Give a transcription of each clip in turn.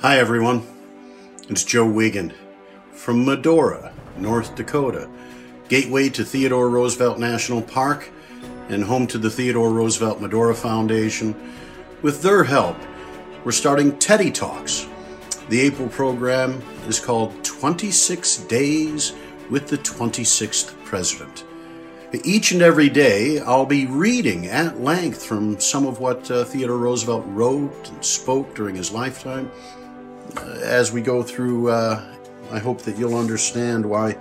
Hi, everyone. It's Joe Wiegand from Medora, North Dakota, gateway to Theodore Roosevelt National Park and home to the Theodore Roosevelt Medora Foundation. With their help, we're starting Teddy Talks. The April program is called 26 Days with the 26th President. Each and every day, I'll be reading at length from some of what uh, Theodore Roosevelt wrote and spoke during his lifetime. As we go through, uh, I hope that you'll understand why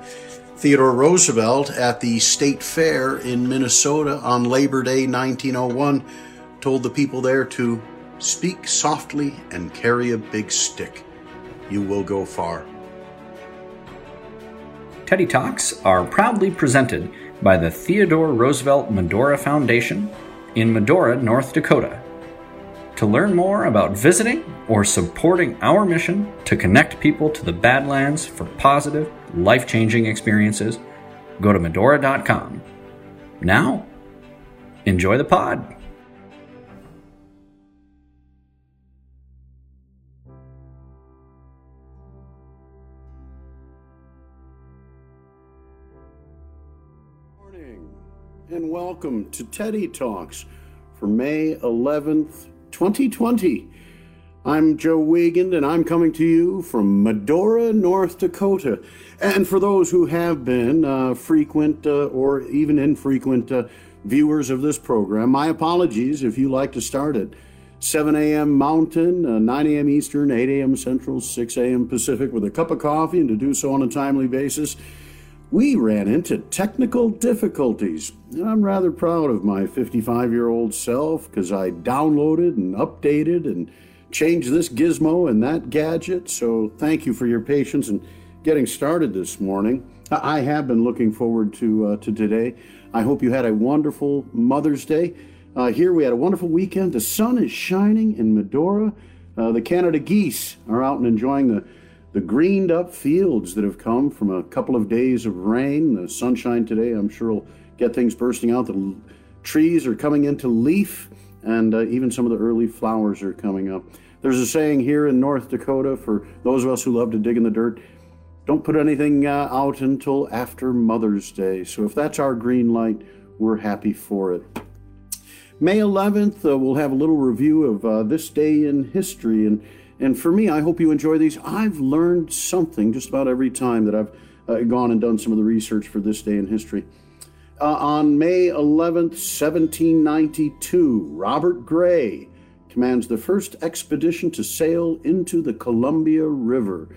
Theodore Roosevelt at the State Fair in Minnesota on Labor Day 1901 told the people there to speak softly and carry a big stick. You will go far. Teddy Talks are proudly presented by the Theodore Roosevelt Medora Foundation in Medora, North Dakota. To learn more about visiting or supporting our mission to connect people to the Badlands for positive, life changing experiences, go to Medora.com. Now, enjoy the pod. morning and welcome to Teddy Talks for May 11th, 2020. I'm Joe Wiegand and I'm coming to you from Medora, North Dakota. And for those who have been uh, frequent uh, or even infrequent uh, viewers of this program, my apologies if you like to start at 7 a.m. Mountain, uh, 9 a.m. Eastern, 8 a.m. Central, 6 a.m. Pacific with a cup of coffee and to do so on a timely basis we ran into technical difficulties. And I'm rather proud of my 55 year old self because I downloaded and updated and changed this gizmo and that gadget. So thank you for your patience and getting started this morning. I have been looking forward to, uh, to today. I hope you had a wonderful Mother's Day. Uh, here we had a wonderful weekend. The sun is shining in Medora. Uh, the Canada geese are out and enjoying the the greened up fields that have come from a couple of days of rain. The sunshine today, I'm sure, will get things bursting out. The trees are coming into leaf, and uh, even some of the early flowers are coming up. There's a saying here in North Dakota for those of us who love to dig in the dirt don't put anything uh, out until after Mother's Day. So if that's our green light, we're happy for it. May 11th, uh, we'll have a little review of uh, this day in history. And and for me, I hope you enjoy these. I've learned something just about every time that I've uh, gone and done some of the research for this day in history. Uh, on May 11th, 1792, Robert Gray commands the first expedition to sail into the Columbia River.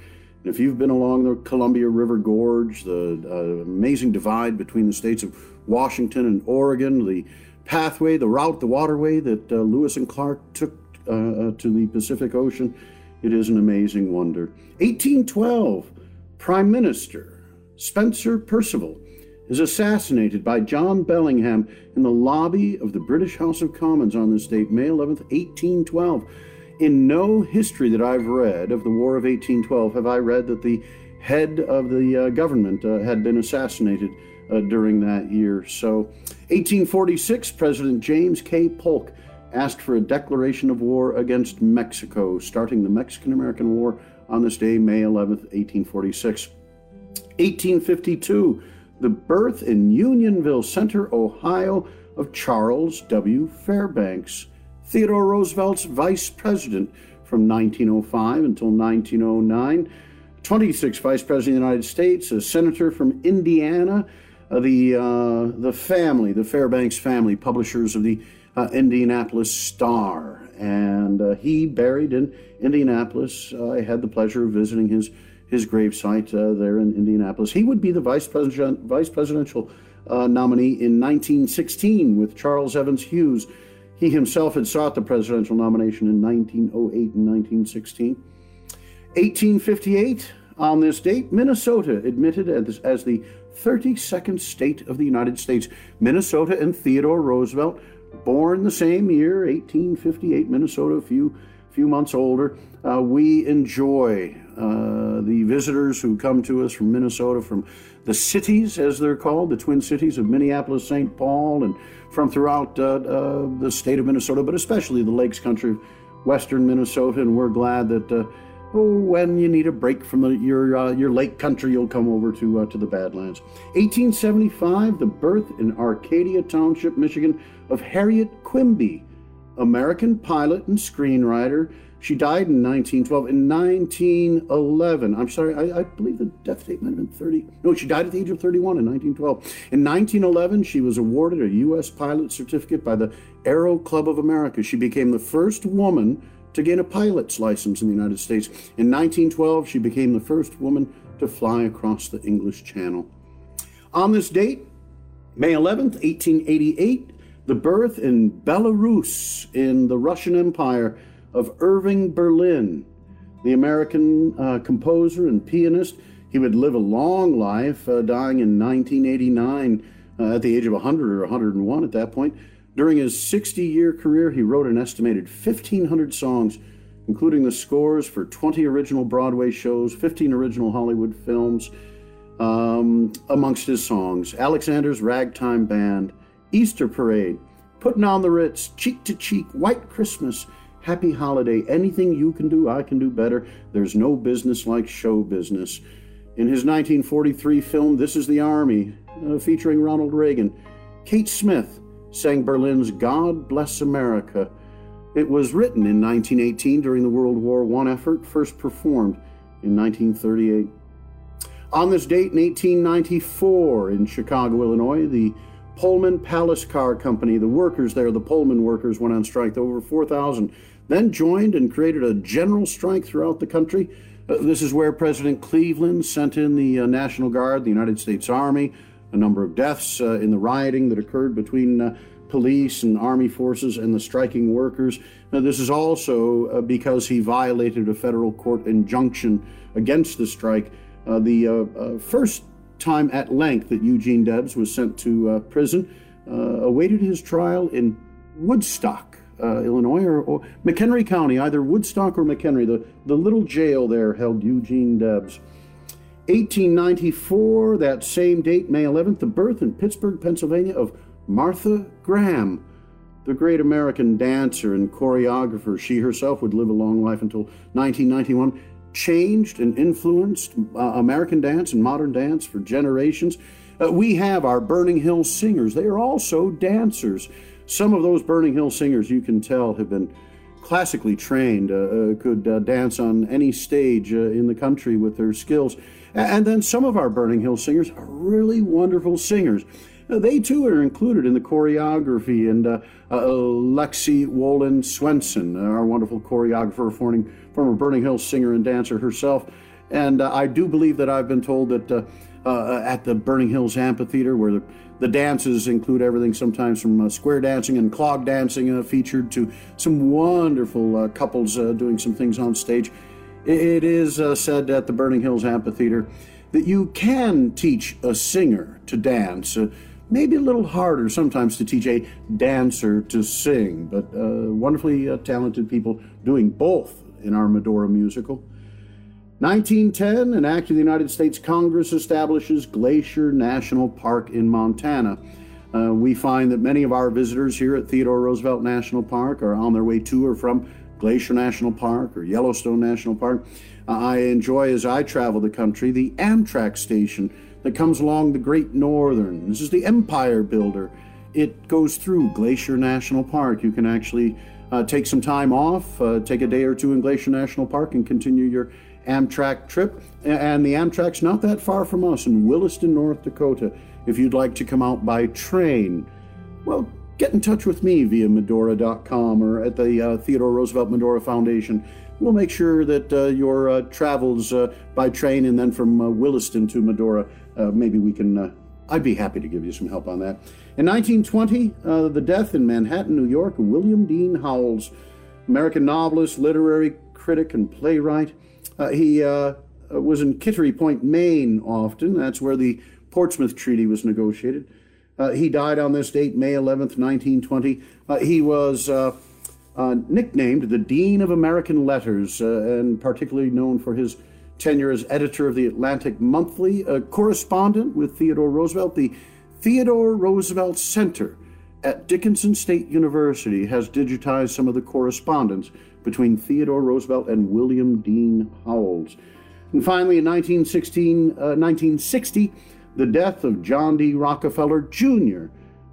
And if you've been along the Columbia River Gorge, the uh, amazing divide between the states of Washington and Oregon, the pathway, the route, the waterway that uh, Lewis and Clark took uh, uh, to the Pacific Ocean. It is an amazing wonder. 1812, Prime Minister Spencer Perceval is assassinated by John Bellingham in the lobby of the British House of Commons on this date, May 11th, 1812. In no history that I've read of the War of 1812 have I read that the head of the uh, government uh, had been assassinated uh, during that year. So, 1846, President James K. Polk asked for a declaration of war against Mexico, starting the Mexican American War on this day, May 11th, 1846. 1852, the birth in Unionville Center, Ohio, of Charles W. Fairbanks, Theodore Roosevelt's vice president from 1905 until 1909. 26th Vice President of the United States, a senator from Indiana, uh, the, uh, the family, the Fairbanks family, publishers of the uh, Indianapolis Star. And uh, he buried in Indianapolis. I had the pleasure of visiting his, his gravesite uh, there in Indianapolis. He would be the vice, president, vice presidential uh, nominee in 1916 with Charles Evans Hughes. He himself had sought the presidential nomination in 1908 and 1916. 1858, on this date, Minnesota admitted as, as the 32nd state of the United States. Minnesota and Theodore Roosevelt born the same year, 1858, Minnesota, a few few months older. Uh, we enjoy uh, the visitors who come to us from Minnesota, from the cities, as they're called, the Twin Cities of Minneapolis, St. Paul, and from throughout uh, uh, the state of Minnesota, but especially the Lakes Country of western Minnesota. And we're glad that uh, when you need a break from the, your uh, your lake country, you'll come over to uh, to the Badlands. 1875, the birth in Arcadia Township, Michigan, of Harriet Quimby, American pilot and screenwriter. She died in 1912. In 1911, I'm sorry, I, I, believe the death date might have been 30. No, she died at the age of 31 in 1912. In 1911, she was awarded a U.S. pilot certificate by the Aero Club of America. She became the first woman to gain a pilot's license in the United States. In 1912, she became the first woman to fly across the English Channel. On this date, May 11th, 1888, the birth in Belarus in the Russian Empire of Irving Berlin, the American uh, composer and pianist. He would live a long life, uh, dying in 1989 uh, at the age of 100 or 101 at that point. During his 60 year career, he wrote an estimated 1,500 songs, including the scores for 20 original Broadway shows, 15 original Hollywood films. Um, amongst his songs, Alexander's Ragtime Band, Easter Parade, Putting on the Ritz, Cheek to Cheek, White Christmas, Happy Holiday, anything you can do, I can do better. There's no business like show business. In his 1943 film, This is the Army, uh, featuring Ronald Reagan, Kate Smith sang Berlin's God Bless America. It was written in 1918 during the World War I effort, first performed in 1938. On this date in 1894 in Chicago, Illinois, the Pullman Palace Car Company, the workers there, the Pullman workers, went on strike. Over 4,000 then joined and created a general strike throughout the country. Uh, this is where President Cleveland sent in the uh, National Guard, the United States Army, a number of deaths uh, in the rioting that occurred between uh, police and army forces and the striking workers. Now, this is also uh, because he violated a federal court injunction against the strike. Uh, the first time at length that Eugene Debs was sent to prison awaited his trial in Woodstock uh, Illinois, or, or, McHenry County, either Woodstock or McHenry. The, the little jail there held Eugene Debs. 1894, that same date, May 11th, the birth in Pittsburgh, Pennsylvania of Martha Graham, the great American dancer and choreographer. She herself would live a long life until 1991. Changed and influenced uh, American dance and modern dance for generations. Uh, we have our Burning Hill singers. They are also dancers. Some of those Burning Hill singers, you can tell, have been classically trained, uh, uh, could uh, dance on any stage uh, in the country with their skills. And then some of our Burning Hill singers are really wonderful singers. Uh, they too are included in the choreography, and uh, Lexi Wolin Swenson, our wonderful choreographer, former, Burning Hill singer and dancer herself. And I do believe that I've been told that at the Burning Hills Amphitheater, where the the dances include everything sometimes from uh, square dancing and clog dancing uh, featured to some wonderful uh, couples uh, doing some things on stage. It is uh, said at the Burning Hills Amphitheater that you can teach a singer to dance. Uh, maybe a little harder sometimes to teach a dancer to sing, but wonderfully talented people doing both in our Medora musical. 1910, an act of the United States Congress establishes Glacier National Park in Montana. Uh, we find that many of our visitors here at Theodore Roosevelt National Park are on their way to or from Glacier National Park or Yellowstone National Park. Uh, I enjoy, as I travel the country, the Amtrak station that comes along the Great Northern. This is the Empire Builder. It goes through Glacier National Park. You can actually uh, take some time off, uh, take a day or two in Glacier National Park, and continue your Amtrak trip. And the Amtrak's not that far from us in Williston, North Dakota. If you'd like to come out by train, well, get in touch with me via Medora.com or at the uh, Theodore Roosevelt Medora Foundation. We'll make sure that uh, your uh, travels uh, by train and then from uh, Williston to Medora, uh, maybe we can. I'd be happy to give you some help on that. In 1920, the death in Manhattan, New York, of William Dean Howells, American novelist, literary critic, and playwright. He was in Kittery Point, Maine, often. That's where the Portsmouth Treaty was negotiated. Uh, he died on this date, May 11th, 1920. Uh, he was uh, uh, nicknamed the Dean of American Letters, and particularly known for his tenure as editor of the Atlantic Monthly, a correspondent with Theodore Roosevelt. The Theodore Roosevelt Center at Dickinson State University has digitized some of the correspondence between Theodore Roosevelt and William Dean Howells. And finally, in 1916, uh, 1960, the death of John D. Rockefeller Jr.,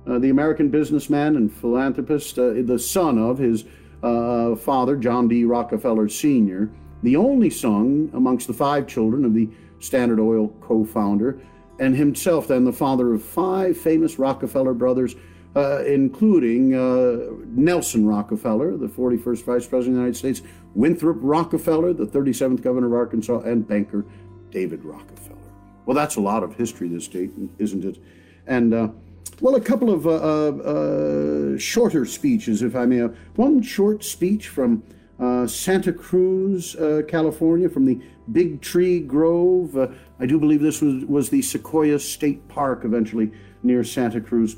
uh, the American businessman and philanthropist, uh, the son of his uh, father, John D. Rockefeller Sr., the only son amongst the five children of the Standard Oil co founder, and himself then the father of five famous Rockefeller brothers, uh, including uh, Nelson Rockefeller, the 41st Vice President of the United States, Winthrop Rockefeller, the 37th Governor of Arkansas, and banker David Rockefeller. Well, that's a lot of history, this state, isn't it? And uh, well, a couple of uh, uh, uh, shorter speeches, if I may. One short speech from uh, Santa Cruz, uh, California, from the Big Tree Grove. I do believe this was, was the Sequoia State Park, eventually near Santa Cruz.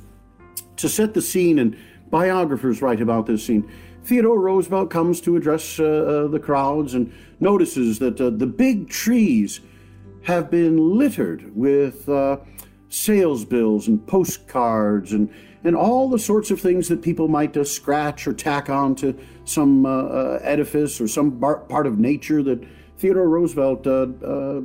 To set the scene, and biographers write about this scene, Theodore Roosevelt comes to address the crowds and notices that the big trees have been littered with sales bills and postcards and, and all the sorts of things that people might uh, scratch or tack on to some uh, uh, edifice or some bar- part of nature that Theodore Roosevelt uh, uh,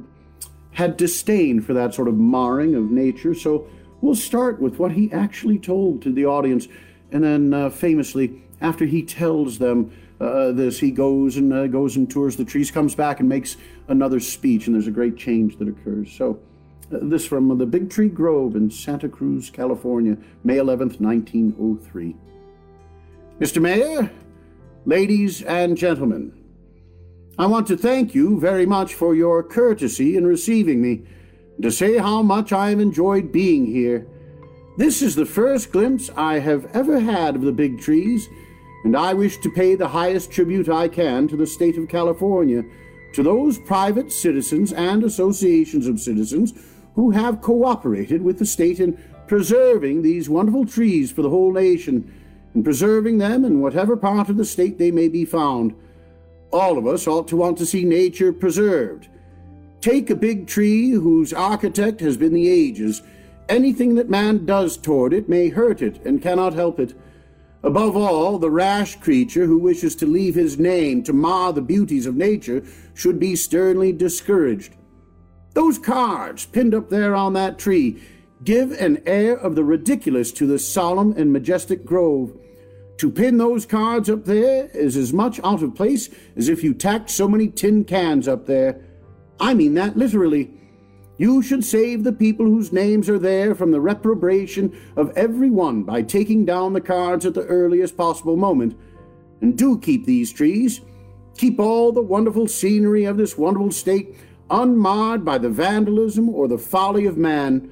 had disdain for that sort of marring of nature. So we'll start with what he actually told to the audience. And then uh, famously, after he tells them Uh, uh, this, he goes and uh, goes and tours the trees, comes back and makes another speech, and there's a great change that occurs. So this from the Big Tree Grove in Santa Cruz, California, May 11th, 1903. Mr. Mayor, ladies and gentlemen, I want to thank you very much for your courtesy in receiving me, to say how much I have enjoyed being here. This is the first glimpse I have ever had of the big trees, and I wish to pay the highest tribute I can to the state of California, to those private citizens and associations of citizens who have cooperated with the state in preserving these wonderful trees for the whole nation, and preserving them in whatever part of the state they may be found. All of us ought to want to see nature preserved. Take a big tree whose architect has been the ages. Anything that man does toward it may hurt it and cannot help it. Above all, the rash creature who wishes to leave his name to mar the beauties of nature should be sternly discouraged. Those cards pinned up there on that tree give an air of the ridiculous to the solemn and majestic grove. To pin those cards up there is as much out of place as if you tacked so many tin cans up there. I mean that literally. You should save the people whose names are there from the reprobation of every one by taking down the cards at the earliest possible moment. And do keep these trees. Keep all the wonderful scenery of this wonderful state unmarred by the vandalism or the folly of man,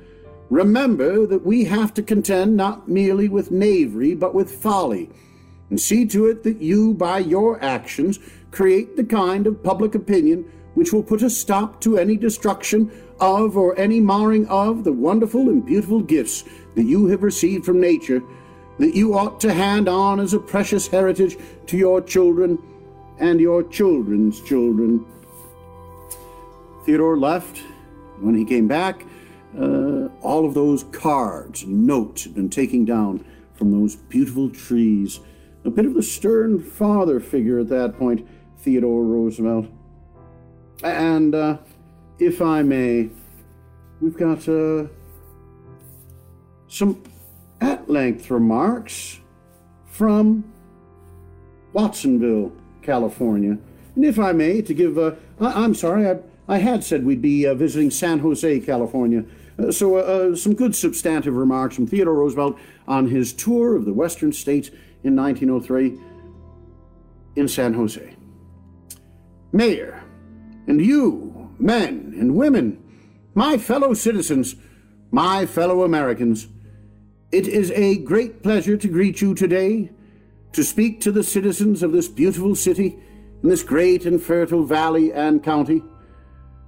remember that we have to contend not merely with knavery, but with folly, and see to it that you, by your actions, create the kind of public opinion which will put a stop to any destruction of or any marring of the wonderful and beautiful gifts that you have received from nature, that you ought to hand on as a precious heritage to your children and your children's children. Theodore left. When he came back, uh, all of those cards and notes had been taken down from those beautiful trees. A bit of the stern father figure at that point, Theodore Roosevelt. And uh, if I may, we've got uh, some at length remarks from Watsonville, California. And if I may, to give, uh, I, am sorry, I, I had said we'd be uh, visiting San Jose, California. Uh, so, uh, uh, some good substantive remarks from Theodore Roosevelt on his tour of the Western states in 1903 in San Jose. Mayor, and you, men and women, my fellow citizens, my fellow Americans, it is a great pleasure to greet you today, to speak to the citizens of this beautiful city in this great and fertile valley and county.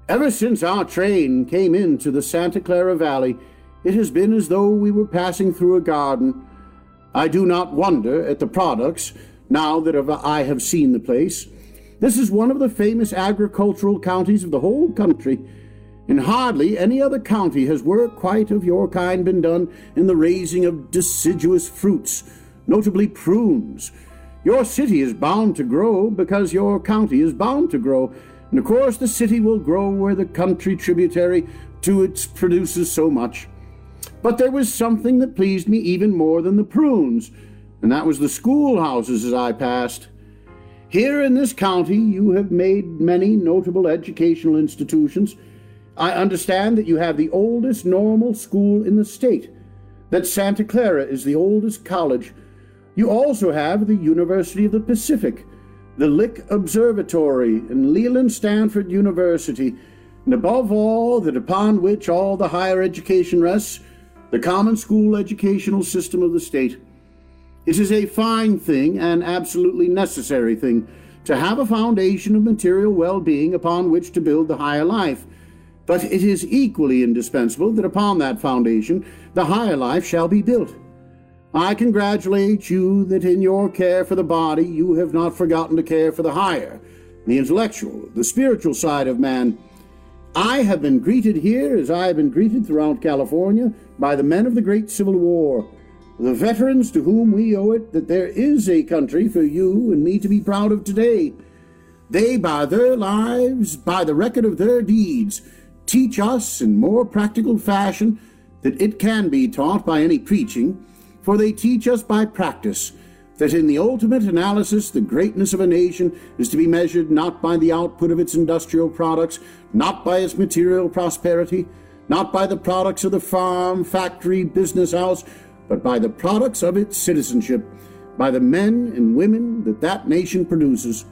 Ever since our train came into the Santa Clara Valley, it has been as though we were passing through a garden. I do not wonder at the products now that I have seen the place. This is one of the famous agricultural counties of the whole country. In hardly any other county has work quite of your kind been done in the raising of deciduous fruits, notably prunes. Your city is bound to grow because your county is bound to grow. And of course, the city will grow where the country tributary to it produces so much. But there was something that pleased me even more than the prunes, and that was the schoolhouses as I passed. Here in this county, you have made many notable educational institutions. I understand that you have the oldest normal school in the state, that Santa Clara is the oldest college. You also have the University of the Pacific, the Lick Observatory, and Leland Stanford University, and above all, that upon which all the higher education rests, the common school educational system of the state. It is a fine thing, an absolutely necessary thing, to have a foundation of material well being upon which to build the higher life. But it is equally indispensable that upon that foundation the higher life shall be built. I congratulate you that in your care for the body you have not forgotten to care for the higher, the intellectual, the spiritual side of man. I have been greeted here, as I have been greeted throughout California, by the men of the great Civil War, the veterans to whom we owe it that there is a country for you and me to be proud of today. They, by their lives, by the record of their deeds, teach us in more practical fashion that it can be taught by any preaching, for they teach us by practice that in the ultimate analysis the greatness of a nation is to be measured not by the output of its industrial products, not by its material prosperity, not by the products of the farm, factory, business house, but by the products of its citizenship, by the men and women that that nation produces.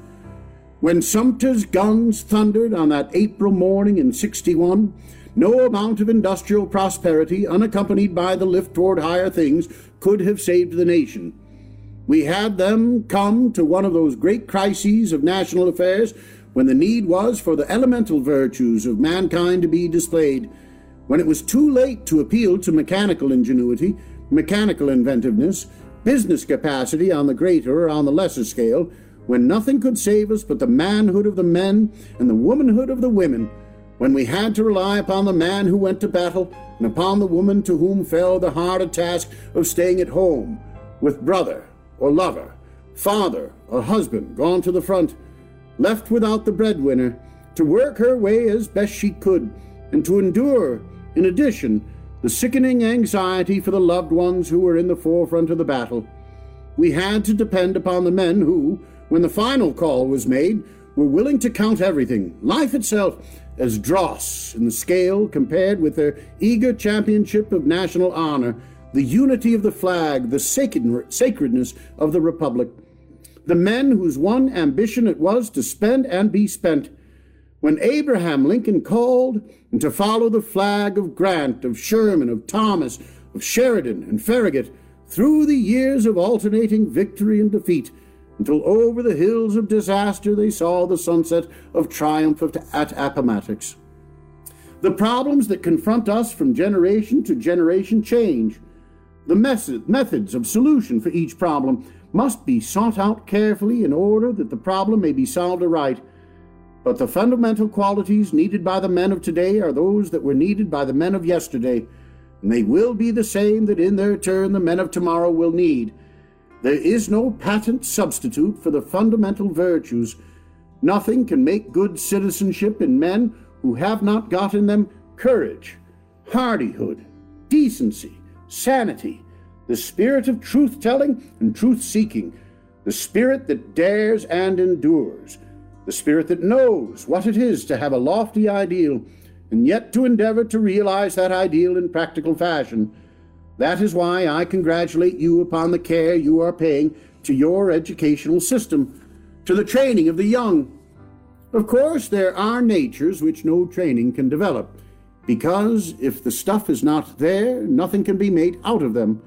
When Sumter's guns thundered on that April morning in 61, no amount of industrial prosperity, unaccompanied by the lift toward higher things, could have saved the nation. We had them come to one of those great crises of national affairs when the need was for the elemental virtues of mankind to be displayed, when it was too late to appeal to mechanical ingenuity, mechanical inventiveness, business capacity on the greater or on the lesser scale, when nothing could save us but the manhood of the men and the womanhood of the women, when we had to rely upon the man who went to battle and upon the woman to whom fell the harder task of staying at home with brother or lover, father or husband gone to the front, left without the breadwinner, to work her way as best she could, and to endure, in addition, the sickening anxiety for the loved ones who were in the forefront of the battle. We had to depend upon the men who, when the final call was made, were willing to count everything, life itself, as dross in the scale compared with their eager championship of national honor the unity of the flag, the sacredness of the republic, the men whose one ambition it was to spend and be spent. When Abraham Lincoln called and to follow the flag of Grant, of Sherman, of Thomas, of Sheridan, and Farragut through the years of alternating victory and defeat, until over the hills of disaster they saw the sunset of triumph at Appomattox. The problems that confront us from generation to generation change. The method, methods of solution for each problem must be sought out carefully in order that the problem may be solved aright. But the fundamental qualities needed by the men of today are those that were needed by the men of yesterday, and they will be the same that in their turn the men of tomorrow will need. There is no patent substitute for the fundamental virtues. Nothing can make good citizenship in men who have not got in them courage, hardihood, decency, sanity, the spirit of truth telling and truth seeking, the spirit that dares and endures, the spirit that knows what it is to have a lofty ideal and yet to endeavor to realize that ideal in practical fashion. That is why I congratulate you upon the care you are paying to your educational system, to the training of the young. Of course, there are natures which no training can develop because if the stuff is not there, nothing can be made out of them.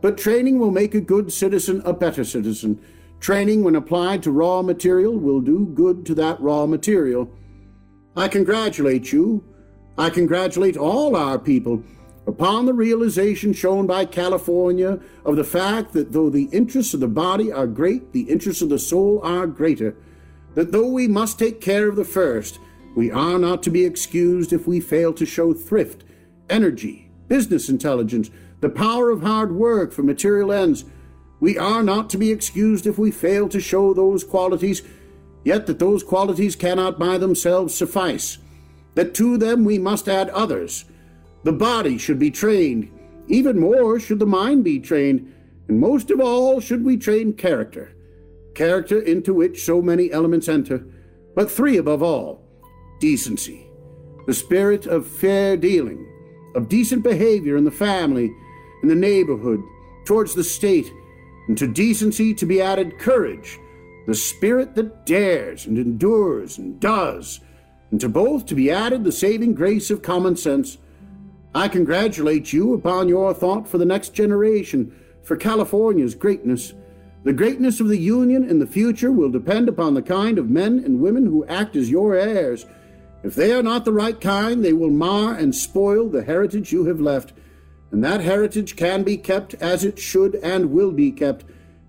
But training will make a good citizen a better citizen. Training, when applied to raw material, will do good to that raw material. I congratulate you. I congratulate all our people upon the realization shown by California of the fact that though the interests of the body are great, the interests of the soul are greater. That though we must take care of the first, we are not to be excused if we fail to show thrift, energy, business intelligence, the power of hard work for material ends. We are not to be excused if we fail to show those qualities, yet that those qualities cannot by themselves suffice, that to them we must add others. The body should be trained, even more should the mind be trained, and most of all should we train character. Character into which so many elements enter, but three above all decency, the spirit of fair dealing, of decent behavior in the family, in the neighborhood, towards the state, and to decency to be added courage, the spirit that dares and endures and does, and to both to be added the saving grace of common sense. I congratulate you upon your thought for the next generation, for California's greatness. The greatness of the Union in the future will depend upon the kind of men and women who act as your heirs. If they are not the right kind, they will mar and spoil the heritage you have left and that heritage can be kept as it should and will be kept,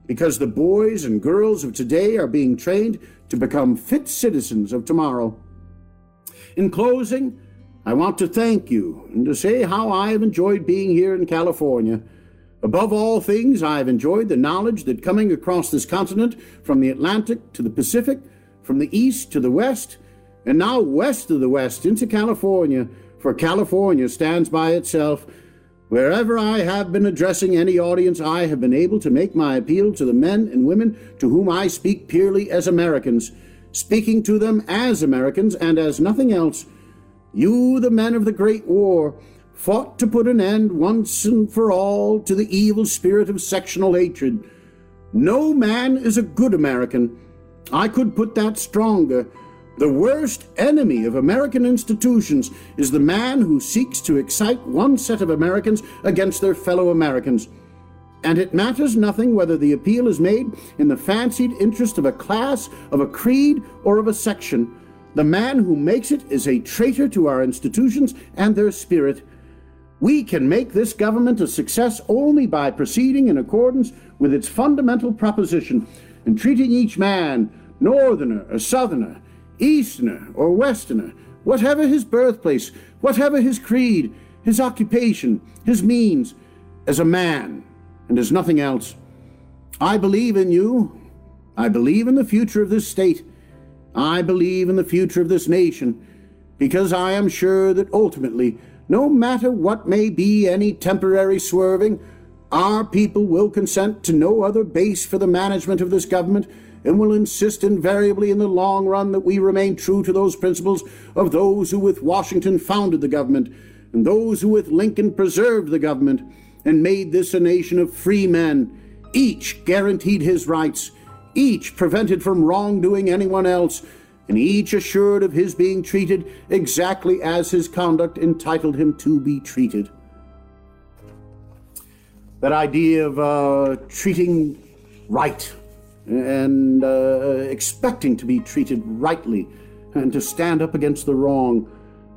because the boys and girls of today are being trained to become fit citizens of tomorrow. In closing, I want to thank you and to say how I have enjoyed being here in California. Above all things, I have enjoyed the knowledge that coming across this continent from the Atlantic to the Pacific, from the east to the west, and now west of the west into California, for California stands by itself Wherever I have been addressing any audience, I have been able to make my appeal to the men and women to whom I speak purely as Americans, speaking to them as Americans and as nothing else. You, the men of the Great War, fought to put an end once and for all to the evil spirit of sectional hatred. No man is a good American. I could put that stronger. The worst enemy of American institutions is the man who seeks to excite one set of Americans against their fellow Americans. And it matters nothing whether the appeal is made in the fancied interest of a class, of a creed, or of a section. The man who makes it is a traitor to our institutions and their spirit. We can make this government a success only by proceeding in accordance with its fundamental proposition and treating each man, Northerner or Southerner, Easterner or Westerner, whatever his birthplace, whatever his creed, his occupation, his means, as a man and as nothing else. I believe in you. I believe in the future of this state. I believe in the future of this nation, because I am sure that ultimately, no matter what may be any temporary swerving, our people will consent to no other base for the management of this government and will insist invariably in the long run that we remain true to those principles of those who with Washington founded the government, and those who with Lincoln preserved the government, and made this a nation of free men, each guaranteed his rights, each prevented from wrongdoing anyone else, and each assured of his being treated exactly as his conduct entitled him to be treated. That idea of uh, treating right and uh, expecting to be treated rightly and to stand up against the wrong.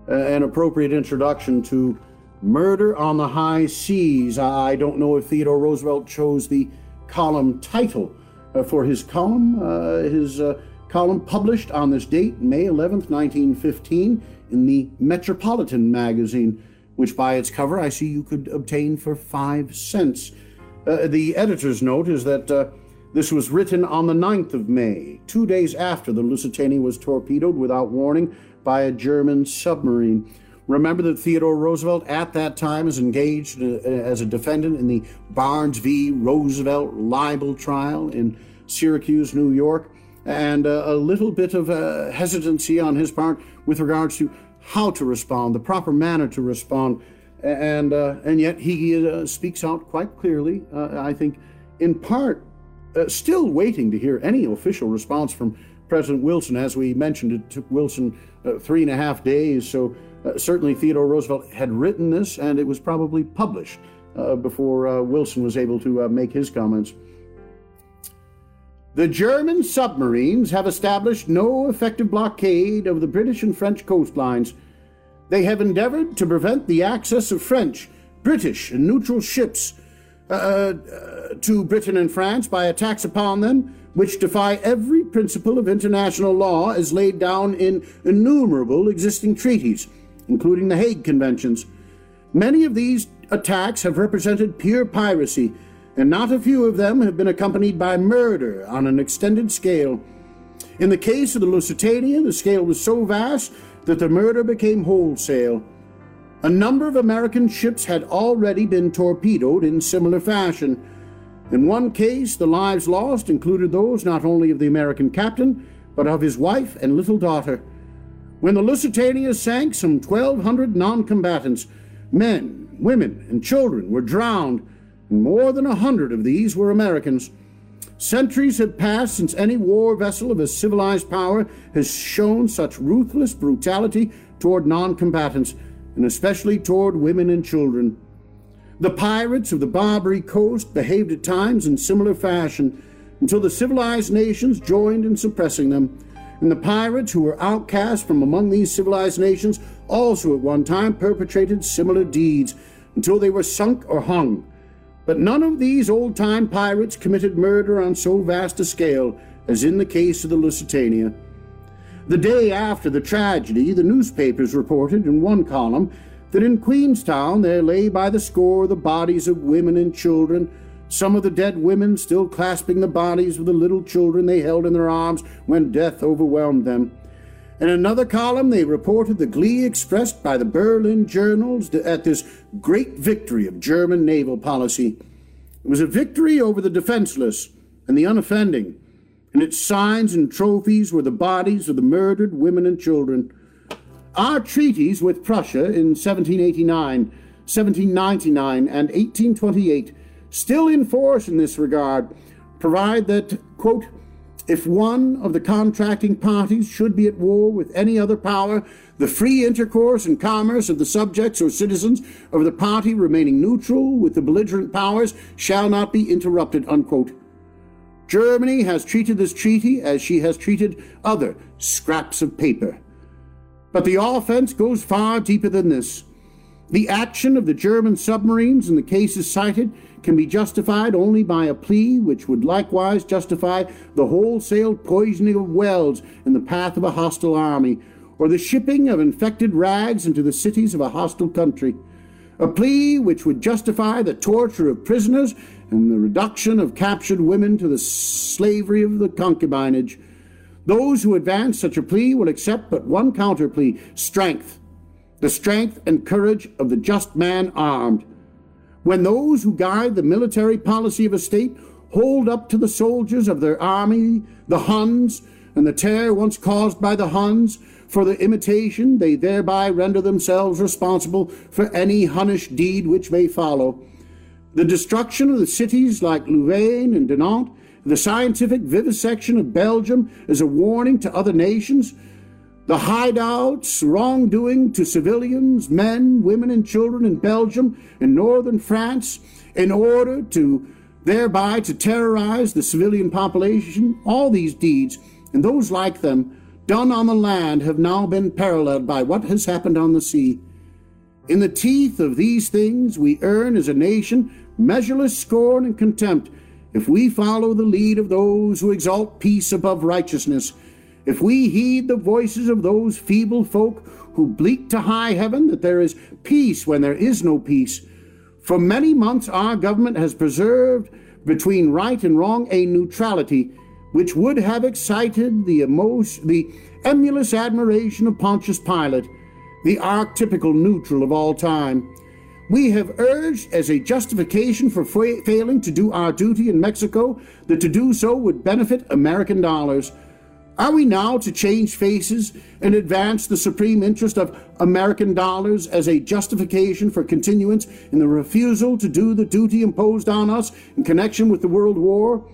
Uh, an appropriate introduction to Murder on the High Seas. I don't know if Theodore Roosevelt chose the column title uh, for his column. Uh, his uh, column published on this date, May 11th, 1915, in the Metropolitan magazine, which by its cover I see you could obtain for five cents. Uh, the editor's note is that this was written on the 9th of May, two days after the Lusitania was torpedoed without warning by a German submarine. Remember that Theodore Roosevelt at that time is engaged uh, as a defendant in the Barnes v. Roosevelt libel trial in Syracuse, New York, and uh, a little bit of uh, hesitancy on his part with regards to how to respond, the proper manner to respond, and uh, and yet he uh, speaks out quite clearly. Uh, I think, in part uh, still waiting to hear any official response from President Wilson. As we mentioned, it took Wilson uh, three and a half days. So uh, certainly Theodore Roosevelt had written this, and it was probably published uh, before uh, Wilson was able to uh, make his comments. The German submarines have established no effective blockade of the British and French coastlines. They have endeavored to prevent the access of French, British, and neutral ships Uh, uh, to Britain and France by attacks upon them which defy every principle of international law as laid down in innumerable existing treaties, including the Hague Conventions. Many of these attacks have represented pure piracy, and not a few of them have been accompanied by murder on an extended scale. In the case of the Lusitania, the scale was so vast that the murder became wholesale. A number of American ships had already been torpedoed in similar fashion. In one case, the lives lost included those not only of the American captain, but of his wife and little daughter. When the Lusitania sank, some 1,200 non combatants, men, women, and children, were drowned, and more than a hundred of these were Americans. Centuries have passed since any war vessel of a civilized power has shown such ruthless brutality toward non combatants, and especially toward women and children. The pirates of the Barbary coast behaved at times in similar fashion until the civilized nations joined in suppressing them. And the pirates who were outcast from among these civilized nations also at one time perpetrated similar deeds until they were sunk or hung. But none of these old time pirates committed murder on so vast a scale as in the case of the Lusitania. The day after the tragedy, the newspapers reported in one column that in Queenstown there lay by the score the bodies of women and children, some of the dead women still clasping the bodies of the little children they held in their arms when death overwhelmed them. In another column, they reported the glee expressed by the Berlin journals at this great victory of German naval policy. It was a victory over the defenseless and the unoffending, and its signs and trophies were the bodies of the murdered women and children. Our treaties with Prussia in 1789, 1799, and 1828, still in force in this regard, provide that, quote, if one of the contracting parties should be at war with any other power, the free intercourse and commerce of the subjects or citizens of the party remaining neutral with the belligerent powers shall not be interrupted. Unquote. Germany has treated this treaty as she has treated other scraps of paper. But the offense goes far deeper than this. The action of the German submarines in the cases cited can be justified only by a plea which would likewise justify the wholesale poisoning of wells in the path of a hostile army, or the shipping of infected rags into the cities of a hostile country. A plea which would justify the torture of prisoners and the reduction of captured women to the slavery of the concubinage. Those who advance such a plea will accept but one counter plea strength the strength and courage of the just man armed. When those who guide the military policy of a state hold up to the soldiers of their army the Huns and the terror once caused by the Huns for the imitation, they thereby render themselves responsible for any Hunnish deed which may follow. The destruction of the cities like Louvain and Dinant, the scientific vivisection of Belgium is a warning to other nations the hideouts, wrongdoing to civilians, men, women, and children in Belgium and northern France in order to thereby to terrorize the civilian population, all these deeds and those like them done on the land have now been paralleled by what has happened on the sea. In the teeth of these things we earn as a nation measureless scorn and contempt if we follow the lead of those who exalt peace above righteousness if we heed the voices of those feeble folk who bleat to high heaven that there is peace when there is no peace, for many months our government has preserved between right and wrong a neutrality which would have excited the, emotion, the emulous admiration of Pontius Pilate, the archetypical neutral of all time. We have urged as a justification for fa- failing to do our duty in Mexico that to do so would benefit American dollars. Are we now to change faces and advance the supreme interest of American dollars as a justification for continuance in the refusal to do the duty imposed on us in connection with the World War?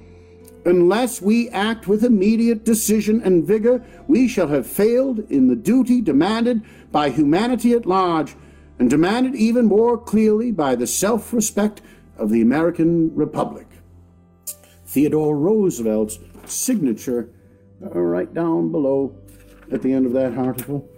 Unless we act with immediate decision and vigor, we shall have failed in the duty demanded by humanity at large, and demanded even more clearly by the self respect of the American Republic. Theodore Roosevelt's signature right down below at the end of that article.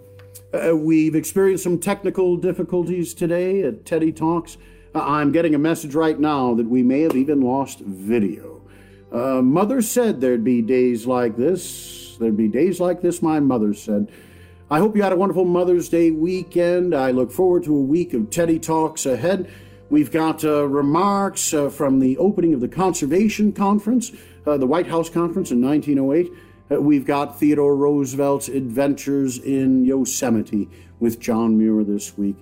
Uh, we've experienced some technical difficulties today at Teddy Talks. Uh, I'm getting a message right now that we may have even lost video. Uh, mother said there'd be days like this. There'd be days like this, my mother said. I hope you had a wonderful Mother's Day weekend. I look forward to a week of Teddy Talks ahead. We've got uh, remarks uh, from the opening of the Conservation Conference, uh, the White House Conference in 1908. Uh, we've got Theodore Roosevelt's adventures in Yosemite with John Muir this week.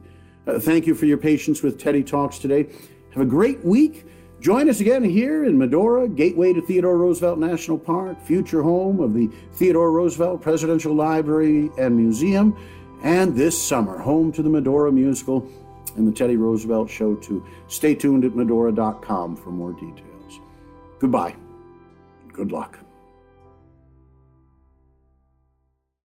Uh, thank you for your patience with Teddy Talks today. Have a great week. Join us again here in Medora, gateway to Theodore Roosevelt National Park, future home of the Theodore Roosevelt Presidential Library and Museum, and this summer, home to the Medora Musical and the Teddy Roosevelt Show, too. Stay tuned at Medora.com for more details. Goodbye. Good luck.